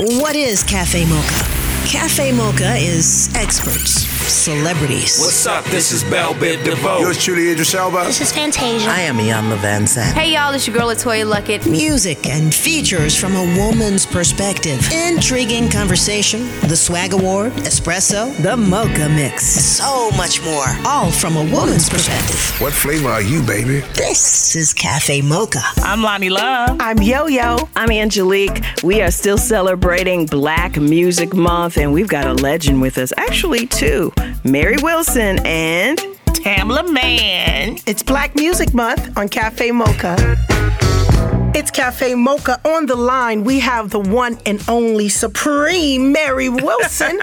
What is Cafe Mocha? Cafe Mocha is experts, celebrities. What's up? This is Bell Biv DeVoe. Yours truly, Idris Elba. This is Fantasia. I am Iyanla Vanzant. Hey y'all, it's your girl LeToya Luckett. Music and features from a woman's perspective. Intriguing conversation, the Swag Award, Espresso, the Mocha Mix. So much more. All from a woman's perspective. What flavor are you, baby? This is Cafe Mocha. I'm Loni Love. I'm Yo Yo. I'm Angelique. We are still celebrating Black Music Month, and we've got a legend with us. Actually, two Mary Wilson and Tamela Mann. It's Black Music Month on Cafe Mocha. It's Cafe Mocha. On the line, we have the one and only Supreme Mary Wilson.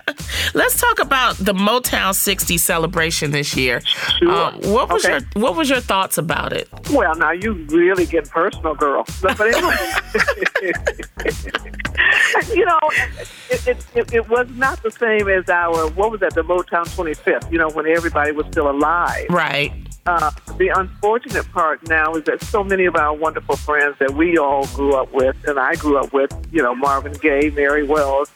Let's talk about the Motown 60 celebration this year. Sure. Uh, what was Okay. your What was your thoughts about it? Well, now you really get personal, girl. But, but anyway, you know, it, it, it, it was not the same as our what was that? The Motown 25th. You know, when everybody was still alive. Right. Uh, the unfortunate part now is that so many of our wonderful friends that we all grew up with, and I grew up with, you know, Marvin Gaye, Mary Wells,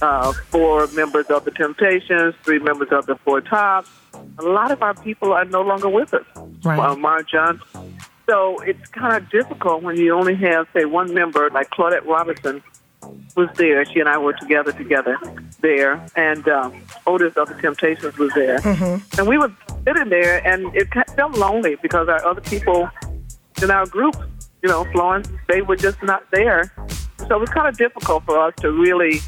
uh, four members of the Temptations, three members of the Four Tops. A lot of our people are no longer with us. Right. Uh, Mark Johnson. So it's kind of difficult when you only have, say, one member, like Claudette Robinson was there. She and I were together together there, and um, Otis of the Temptations was there, and we were sitting there, and it felt lonely because our other people in our group, you know, Florence, they were just not there. So it was kind of difficult for us to really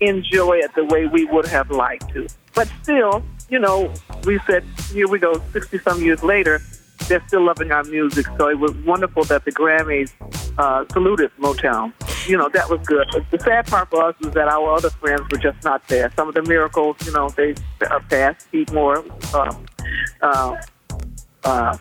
enjoy it the way we would have liked to. But still, you know, we said, here we go, 60 some years later, they're still loving our music. So it was wonderful that the Grammys uh, saluted Motown. You know, that was good. But the sad part for us was that our other friends were just not there. Some of the miracles, you know, they are past. Moore, uh, uh, uh,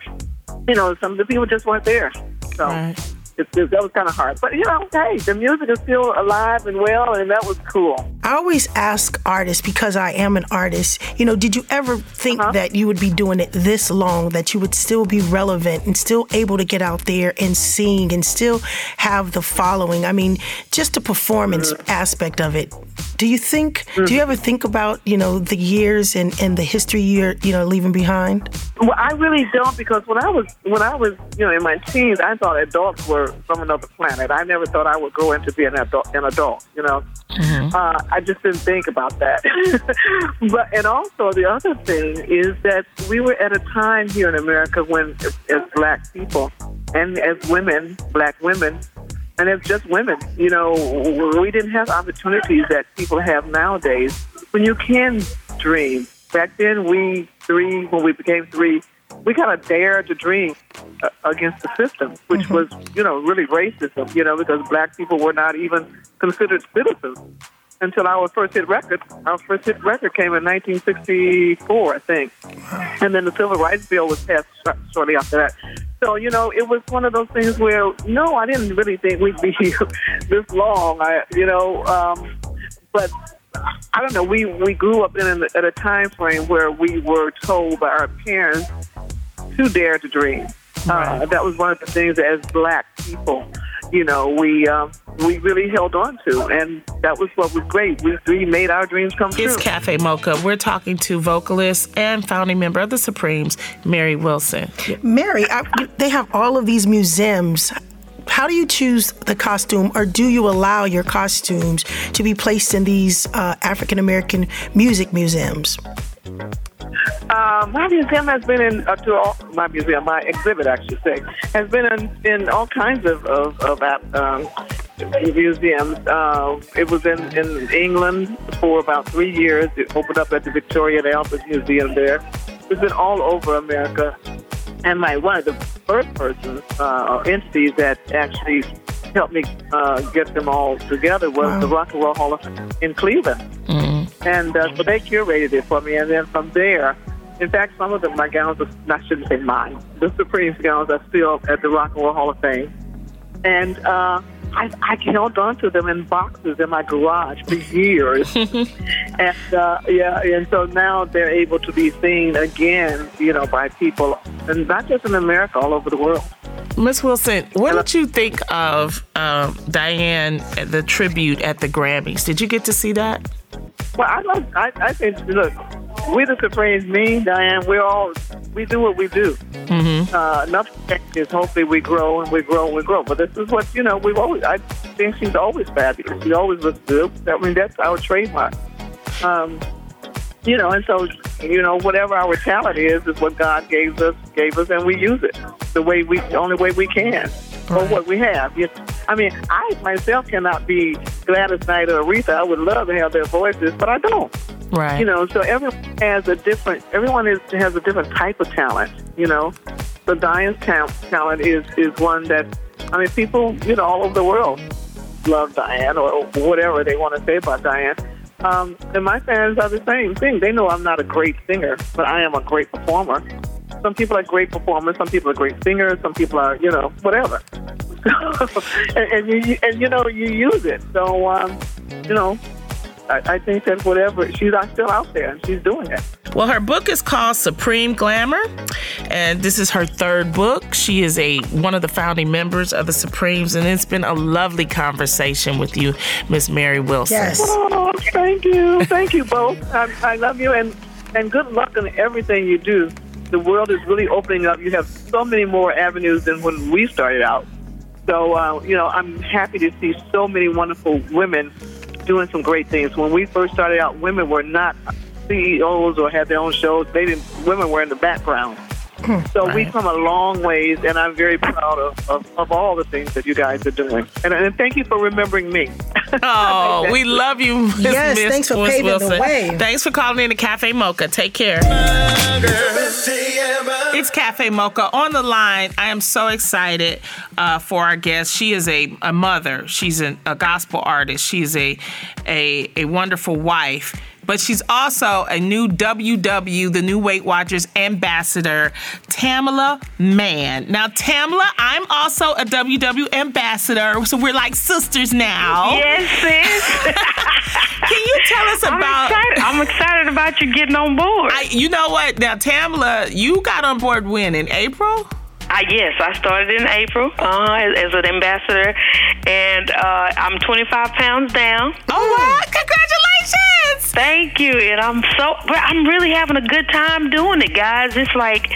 you know, some of the people just weren't there. So Right. It, it, that was kind of hard. But, you know, hey, the music is still alive and well, and that was cool. I always ask artists because I am an artist, you know, did you ever think Uh-huh. that you would be doing it this long, that you would still be relevant and still able to get out there and sing and still have the following? I mean, just the performance Mm-hmm. aspect of it. Do you think, do you ever think about, you know, the years and, and the history you're, you know, leaving behind? Well, I really don't because when I was when I was you know in my teens, I thought adults were from another planet. I never thought I would grow into being an adult. An adult, you know. Uh, I just didn't think about that. but and also the other thing is that we were at a time here in America when, as black people and as women, black women, and as just women, you know, we didn't have opportunities that people have nowadays. When you can dream, back then we three, when we became three, we kind of dared to dream uh, against the system, which was, you know, really racism, you know, because black people were not even considered citizens until our first hit record. Our first hit record came in 1964, I think. And then the Civil Rights Bill was passed sh- shortly after that. So, you know, it was one of those things where, no, I didn't really think we'd be here this long. I, you know, um, but I don't know. We we grew up in an, at a time frame where we were told by our parents to dare to dream. Uh, that was one of the things that as black people, you know, we um, we really held on to, and that was what was great. We, we made our dreams come true. It's Cafe Mocha. We're talking to vocalist and founding member of the Supremes, Mary Wilson. Mary, I, they have all of these museums. How do you choose the costume, or do you allow your costumes to be placed in these uh, African American music museums? Uh, my museum has been in uh, to all, my museum, my exhibit, I should say, has been in, in all kinds of of, of um, museums. Uh, it was in, in England for about three years. It opened up at the Victoria and Albert Museum there. It's been all over America. And my one of the first persons uh, or entities that actually helped me uh, get them all together was the Rock and Roll Hall of Fame in Cleveland. And uh, so they curated it for me. And then from there, in fact, some of them, my gowns, are, I shouldn't say mine, the Supreme's gowns are still at the Rock and Roll Hall of Fame. And uh, I, I held on to them in boxes in my garage for years. and uh, yeah, and so now they're able to be seen again, you know, by people, and not just in America, all over the world. Miss Wilson, what did you think of um, Diane the tribute at the Grammys? Did you get to see that? Well, I love. I, I think. Look, we the Supremes, me, Diane. We're all. We do what we do. Mm-hmm. Uh, nothing changes. Hopefully, we grow and we grow and we grow. But this is what you know. We've always. I think she's always fabulous. She always looks good. I mean, that's our trademark. Um, you know, and so you know, whatever our talent is, is what God gave us, gave us, and we use it the way we, the only way we can, or what we have. You, I mean, I myself cannot be Gladys Knight or Aretha. I would love to have their voices, but I don't. Right. You know, so everyone has a different. Everyone is has a different type of talent. You know, so Diane's ta- talent is is one that, I mean, people you know all over the world love Diane or whatever they want to say about Diane. Um, and my fans are the same thing. They know I'm not a great singer, but I am a great performer. Some people are great performers. Some people are great singers. Some people are, you know, whatever. and, and you and you know you use it. So um, you know, I, I think that whatever she's out- still out there and she's doing it. Well, her book is called Supreme Glamour, and this is her third book. She is a one of the founding members of the Supremes, and it's been a lovely conversation with you, Miss Mary Wilson. Yes. Oh, thank you, thank you both. I, I love you, and and good luck in everything you do. The world is really opening up. You have so many more avenues than when we started out. So uh, you know, I'm happy to see so many wonderful women doing some great things. When we first started out, women were not CEOs or had their own shows. They didn't. Women were in the background. So we've come a long ways, and I'm very proud of, of, of all the things that you guys are doing. And, and thank you for remembering me. Oh, we love you, Miss Yes, Miss thanks for Miss paving the Wilson. way. Thanks for calling in to Cafe Mocha. Take care. It's Cafe Mocha on the line. I am so excited uh, for our guest. She is a, a mother. She's an, a gospel artist. She's a, a a wonderful wife. But she's also a new WW, the new Weight Watchers ambassador, Tamela Mann. Now, Tamela, I'm also a WW ambassador, so we're like sisters now. Yes, sis. Can you tell us I'm about? excited. I'm excited about you getting on board. I, you know what? Now, Tamela, you got on board when in April? Uh, yes, I started in April uh, as, as an ambassador, and uh, I'm 25 pounds down. Oh, what? Congratulations! Thank you, and I'm so but I'm really having a good time doing it, guys. It's like,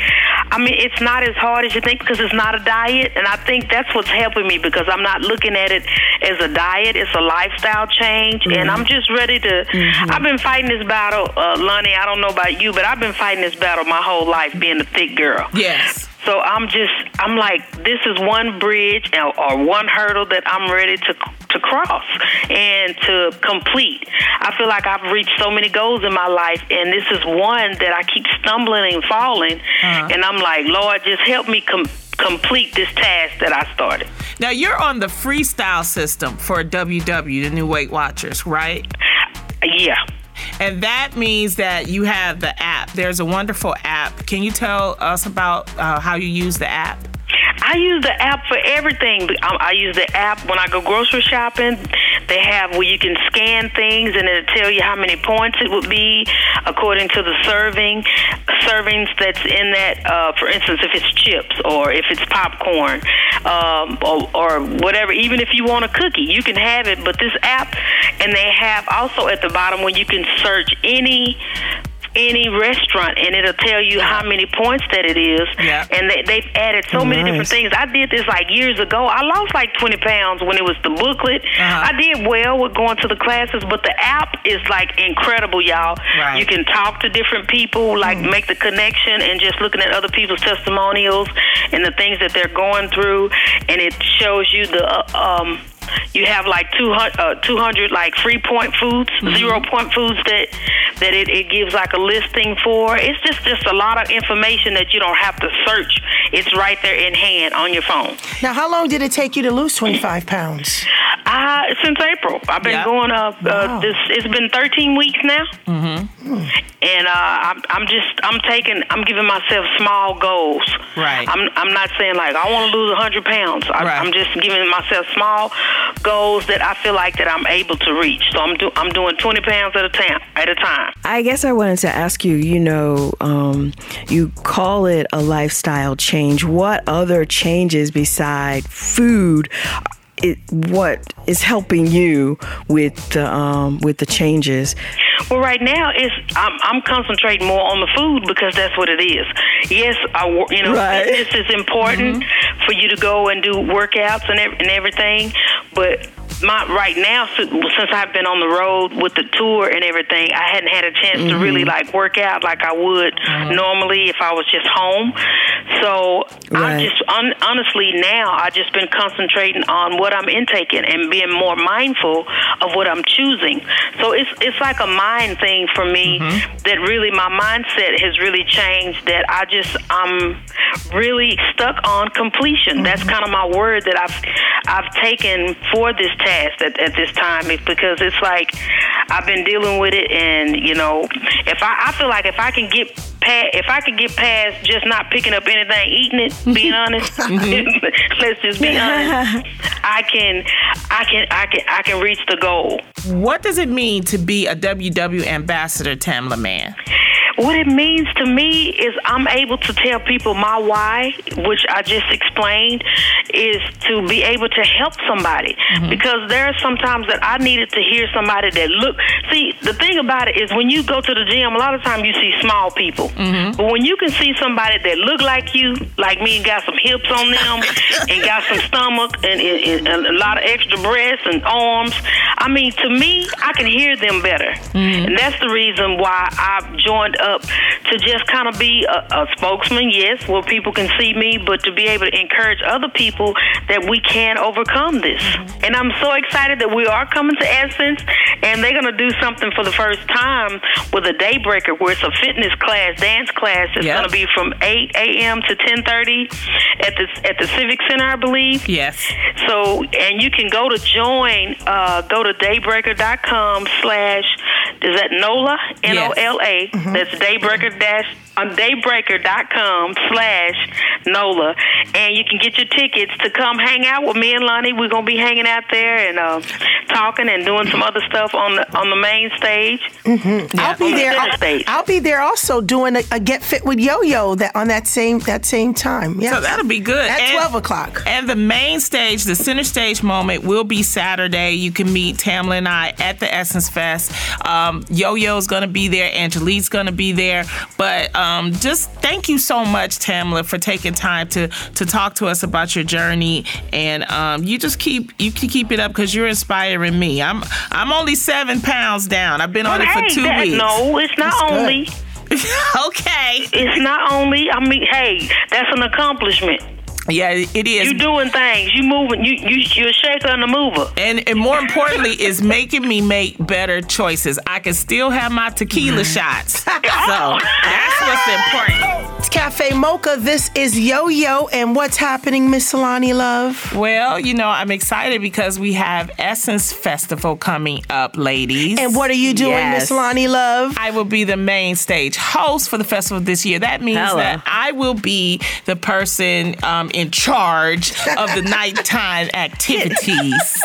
I mean, it's not as hard as you think because it's not a diet, and I think that's what's helping me because I'm not looking at it as a diet. It's a lifestyle change, and I'm just ready to. I've been fighting this battle, uh, Loni. I don't know about you, but I've been fighting this battle my whole life, being a thick girl. Yes. So I'm just, I'm like, this is one bridge or one hurdle that I'm ready to to cross and to complete. I feel like I've reached so many goals in my life, and this is one that I keep stumbling and falling. And I'm like, Lord, just help me com- complete this task that I started. Now you're on the freestyle system for WW, the new Weight Watchers, right? Yeah. And that means that you have the app. There's a wonderful app. Can you tell us about uh, how you use the app? I use the app for everything. I, I use the app when I go grocery shopping. They have where you can scan things and it'll tell you how many points it would be according to the serving servings that's in that. Uh, for instance, if it's chips or if it's popcorn um, or, or whatever. Even if you want a cookie, you can have it. But this app, and they have also at the bottom where you can search any any restaurant and it'll tell you how many points that it is. Yeah. And they, they've added so many different things. I did this like years ago. I lost like 20 pounds when it was the booklet. Uh-huh. I did well with going to the classes, but the app is like incredible, y'all. Right. You can talk to different people, like make the connection, and just looking at other people's testimonials and the things that they're going through, and it shows you the uh, um. You have like 200, uh, 200 like free point foods, zero point foods that that it, it gives like a listing for. It's just just a lot of information that you don't have to search. It's right there in hand on your phone. Now, how long did it take you to lose 25 pounds? Uh, since April, I've been Yeah. going up. Wow. Uh, this it's been 13 weeks now, mm-hmm. and uh, I'm, I'm just I'm taking I'm giving myself small goals. Right. I'm I'm not saying like I want to lose 100 pounds. I, Right. I'm just giving myself small goals that I feel like that I'm able to reach. So I'm do, I'm doing 20 pounds at a time at a time. I guess I wanted to ask you. You know, um, you call it a lifestyle change. What other changes beside food? It, what is helping you with the um, with the changes? Well, right now it's I'm, I'm concentrating more on the food because that's what it is. Yes, I you know Right. fitness is important mm-hmm. for you to go and do workouts and and everything, but my right now since since I've been on the road with the tour and everything, I hadn't had a chance to really mm-hmm. like work out like I would normally if I was just home. So I just un- honestly now I've just been concentrating on what I'm intaking and being more mindful of what I'm choosing. So it's it's like a mind thing for me mm-hmm. that really my mindset has really changed. That I just I'm really stuck on completion. That's mm-hmm. kind of my word that I've I've taken for this task at, at this time. It's because it's like I've been dealing with it, and you know, if I I feel like if I can get if I could get past just not picking up anything, eating it, being honest, mm-hmm. let's just be honest. I can, I can, I can, I can reach the goal. What does it mean to be a WW ambassador, Tamela Mann? What it means to me is I'm able to tell people my why, which I just explained, is to be able to help somebody. Mm-hmm. Because there are sometimes that I needed to hear somebody that look. See, the thing about it is when you go to the gym, a lot of times you see small people. Mm-hmm. But when you can see somebody that look like you, like me, and got some hips on them, and got some stomach, and, and, and a lot of extra breasts and arms, I mean, to me, I can hear them better. Mm-hmm. And that's the reason why I've joined up to just kind of be a, a spokesman, yes, where people can see me, but to be able to encourage other people that we can overcome this. And I'm so excited that we are coming to Essence, and they're going to do something for the first time with a Daybreaker, where it's a fitness class, dance class. It's Yep. going to be from 8 a.m. to 10:30 at the at the Civic Center, I believe. Yes. So, and you can go to join, uh, go to daybreaker.com slash, is that NOLA? N O L A. That's daybreaker dash, on daybreaker.com slash NOLA. And you can get your tickets to come hang out with me and Loni. We're going to be hanging out there and uh, talking and doing some other stuff on the on the main stage. I'll be On there. center I'll, stage. I'll be there also doing a, a Get Fit with Yo Yo that on that same that same time. Yeah, So that'll be good. at And- twelve o'clock. And the main stage, the center stage moment, will be Saturday. You can meet Tamela and I at the Essence Fest. Um, Yo Yo's going to be there. Angelique's going to be there. But um, just thank you so much, Tamela, for taking time to to talk to us about your journey. And um, you just keep you can keep it up because you're inspiring me. I'm I'm only seven pounds down. I've been on it for two that- weeks. no, it's not That's only. okay. It's not only. I mean, hey, that's an accomplishment. Yeah, it is. You doing things. You moving. You you you're a shaker and a mover. and and more importantly, is making me make better choices. I can still have my tequila shots, so that's what's important. It's Cafe Mocha. This is Yo Yo, and what's happening, Miss Solani Love? Well, you know, I'm excited because we have Essence Festival coming up, ladies. And what are you doing, Miss Yes. Loni Love? I will be the main stage host for the festival this year. That means Hello. that I will be the person um, in charge of the nighttime activities.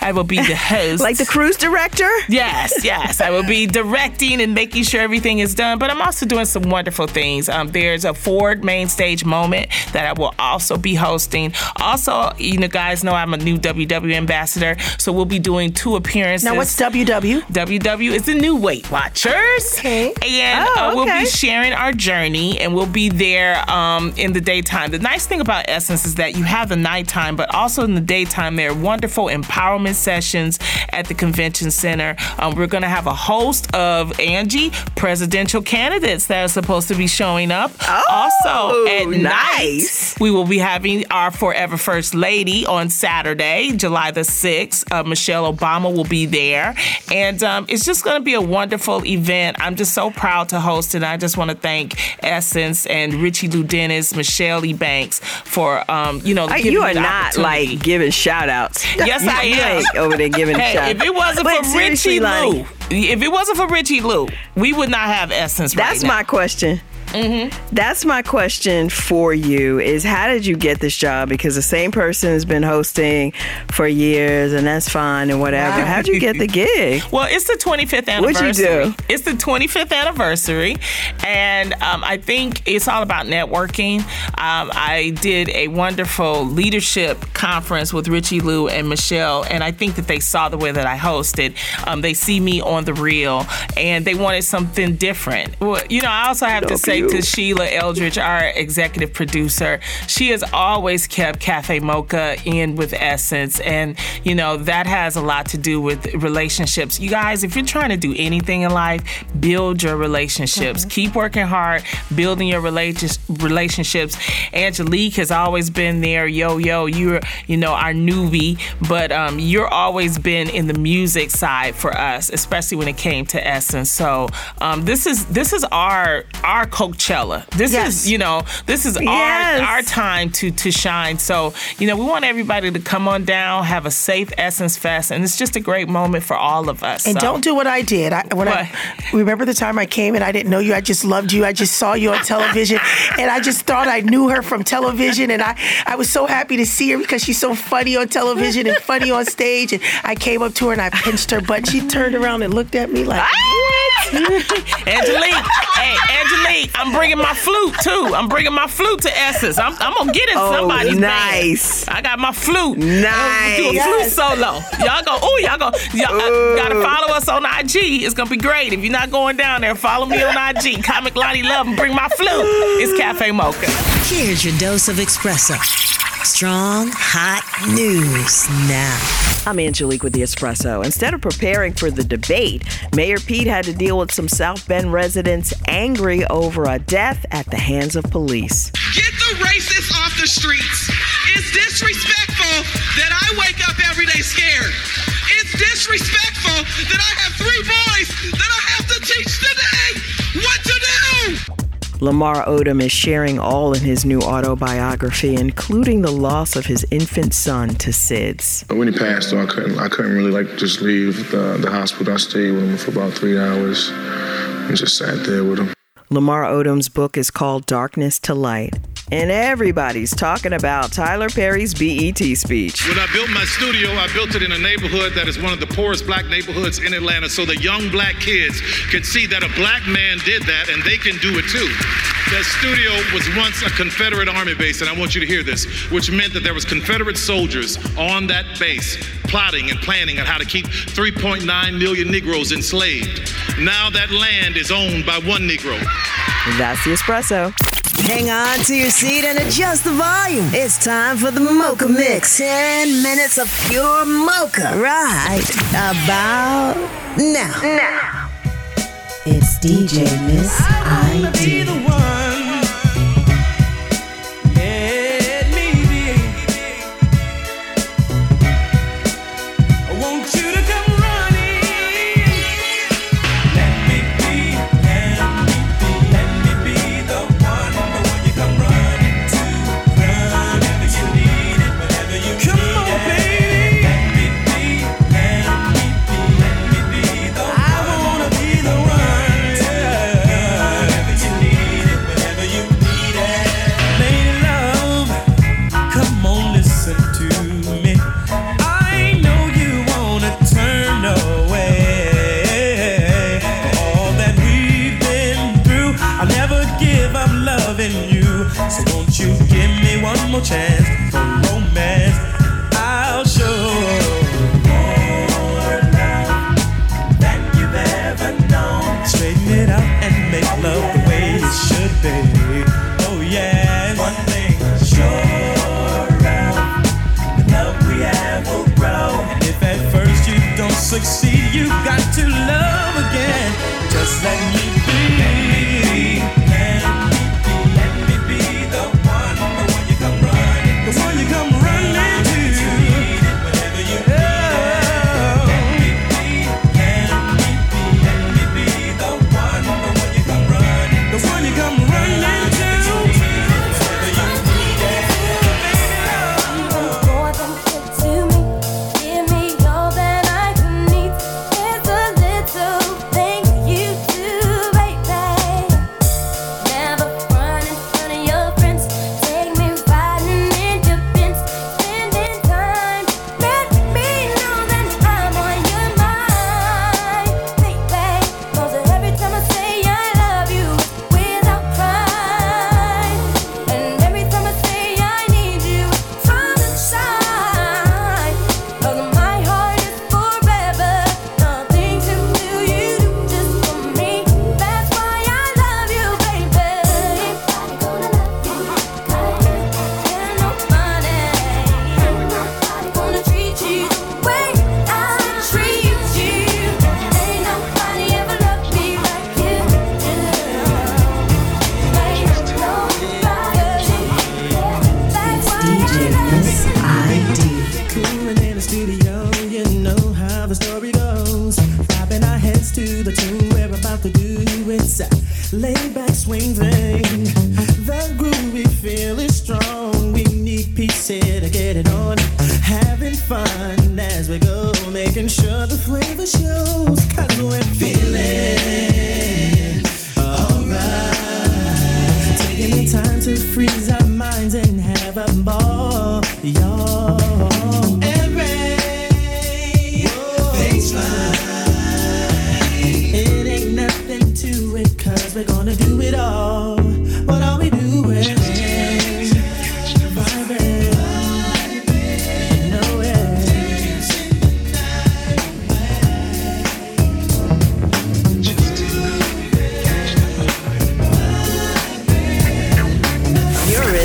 I will be the host. Like the cruise director? Yes, yes. I will be directing and making sure everything is done, but I'm also doing some wonderful things. Um, there's a Ford main stage moment that I will also be hosting. Also, you know, guys know I'm a new WW ambassador, so we'll be doing two appearances. Now, what's WW? WW is the new Weight Watchers. Okay. And Oh, uh, we'll be sharing our journey and we'll be there um, in the daytime. The nice thing about Essence is that you have the nighttime, but also in the daytime, there are wonderful empowerment sessions at the convention center. Um, we're going to have a host of Angie presidential candidates that are supposed to be showing up. Oh, also, at night, we will be having our Forever First Lady on Saturday, July the 6th. Uh, Michelle Obama will be there. And um, it's just going to be a wonderful event. I'm just so proud to host it. I just want to thank Essence and Richelieu Dennis, Michelle E. Banks for, um, you know, giving You are not like giving shout outs. Yes, I am. over there giving Hey, shout if it wasn't But for Richelieu, if it wasn't for Richelieu, we would not have Essence That's right my question. Mm-hmm. That's my question for you: Is how did you get this job? Because the same person has been hosting for years, and that's fine and whatever. How'd you get the gig? Well, it's the 25th anniversary. What'd you do? It's the 25th anniversary, and um, I think it's all about networking. Um, I did a wonderful leadership conference with Richelieu and Michelle, and I think that they saw the way that I hosted. Um, they see me on the reel, and they wanted something different. Well, you know, I also have to say to Sheila Eldridge, our executive producer, she has always kept Cafe Mocha in with Essence, and you know that has a lot to do with relationships. You guys, if you're trying to do anything in life, build your relationships. Keep working hard, building your relati- relationships. Angelique has always been there. Yo, yo, you're you know our newbie, but um, you're always been in the music side for us, especially when it came to Essence. So um, this is this is our our Coachella. This Yes. is you know this is Yes. our our time to to shine. So you know we want everybody to come on down, have a safe Essence Fest, and it's just a great moment for all of us. And So- don't do what I did. I, when I remember the time I came and I didn't know you. I just loved you. I just saw you on television, and I just thought I knew her from television. And I, I was so happy to see her because she's so funny on television and funny on stage. And I came up to her and I pinched her butt. She turned around and looked at me like, ah! Angelique, hey, Angelique, I'm bringing my flute too. I'm bringing my flute to Essence. I'm, I'm gonna get in Oh, somebody's band. nice. I got my flute. Nice. Do a flute Yes. solo. Y'all go. Oh, y'all go. Y'all uh, gotta follow us on IG. It's gonna be great. If you're not going down there, follow me on IG. Comic Loni Love and bring my flute. It's Cafe Mocha. Here's your dose of espresso. Strong, hot news now. I'm Angelique with the Espresso. Instead of preparing for the debate, Mayor Pete had to deal with some South Bend residents angry over a death at the hands of police. Get the racists off the streets. It's disrespectful Lamar Odom is sharing all in his new autobiography, including the loss of his infant son to SIDS. When he passed, though, I couldn't. I couldn't really like just leave the, the hospital. I stayed with him for about three hours and just sat there with him. Lamar Odom's book is called Darkness to Light. And everybody's talking about Tyler Perry's BET speech. When I built my studio, I built it in a neighborhood that is one of the poorest black neighborhoods in Atlanta so the young black kids could see that a black man did that and they can do it too. That studio was once a Confederate army base, and I want you to hear this, which meant that there was Confederate soldiers on that base plotting and planning on how to keep 3.9 million Negroes enslaved. Now that land is owned by one Negro. That's the espresso. Hang on to your seat and adjust the volume. It's time for the Mocha Mix. 10 minutes of pure mocha right about now. Now. It's DJ Miss ID. Come succeed, you've got to love again. Just let me be.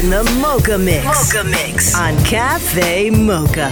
in the Mocha Mix. Mocha Mix. On Cafe Mocha.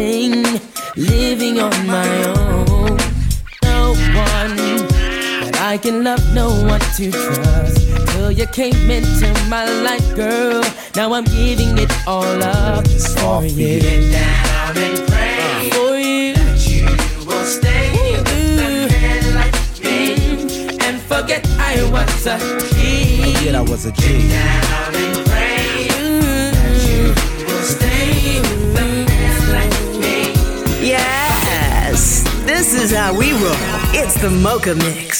living, living on my own. No one, that I can love no one to trust. Till you came into my life, girl. Now I'm giving it all up for you. Feeling down and pray for you that you will stay like me and forget I was a kid. Forget I was a kid. is how we roll. It's the Mocha Mix.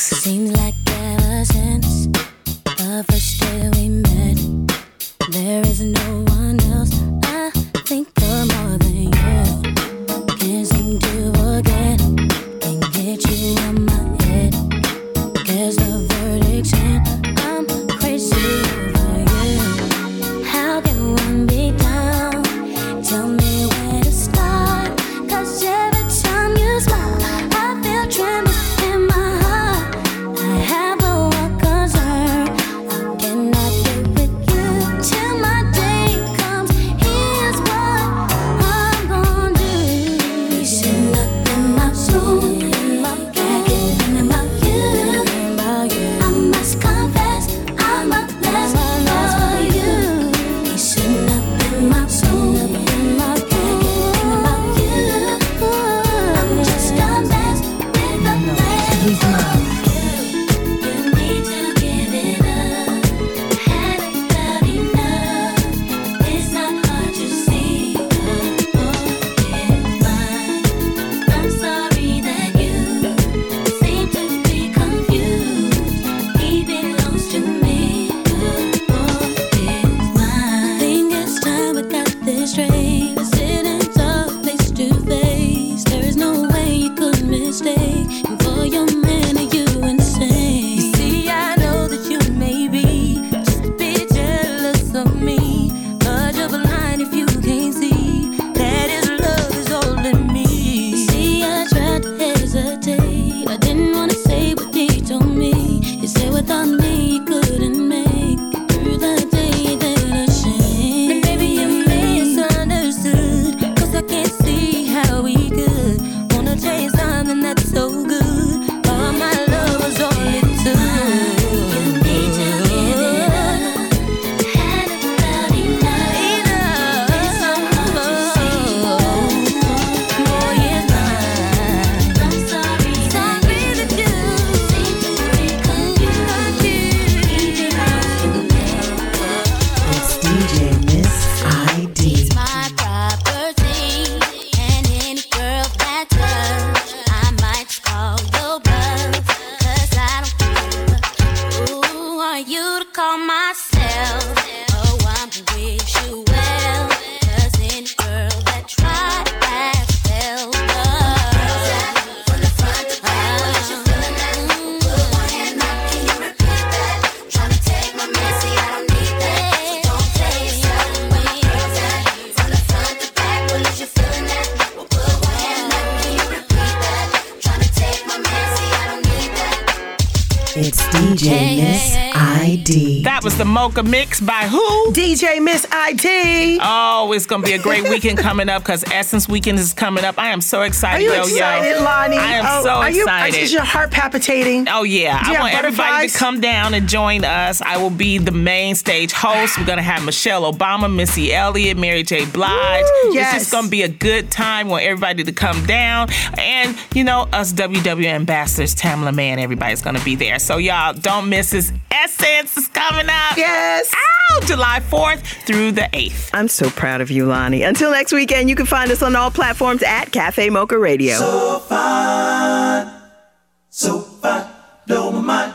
The Mocha Mix by who? DJ Miss ID. Oh, it's gonna be a great weekend coming up because Essence Weekend is coming up. I am so Are excited, you yo excited, yo. Loni? I am Oh, so are you, uh, excited. Is your heart palpitating? Oh yeah, Do I want everybody to come down and join us. I will be the main stage host. We're gonna have Michelle Obama, Missy Elliott, Mary J. Blige. It's yes. just gonna be a good time. Want everybody to come down, and you know us WW ambassadors, Tamela Mann, everybody's gonna be there. So y'all don't miss this. Essence is coming up. Yes. Ow, July 4th through the 8th. I'm so proud of you, Lonnie. Until next weekend, you can find us on all platforms at Cafe Mocha Radio. So fine, so fine, blow my mind.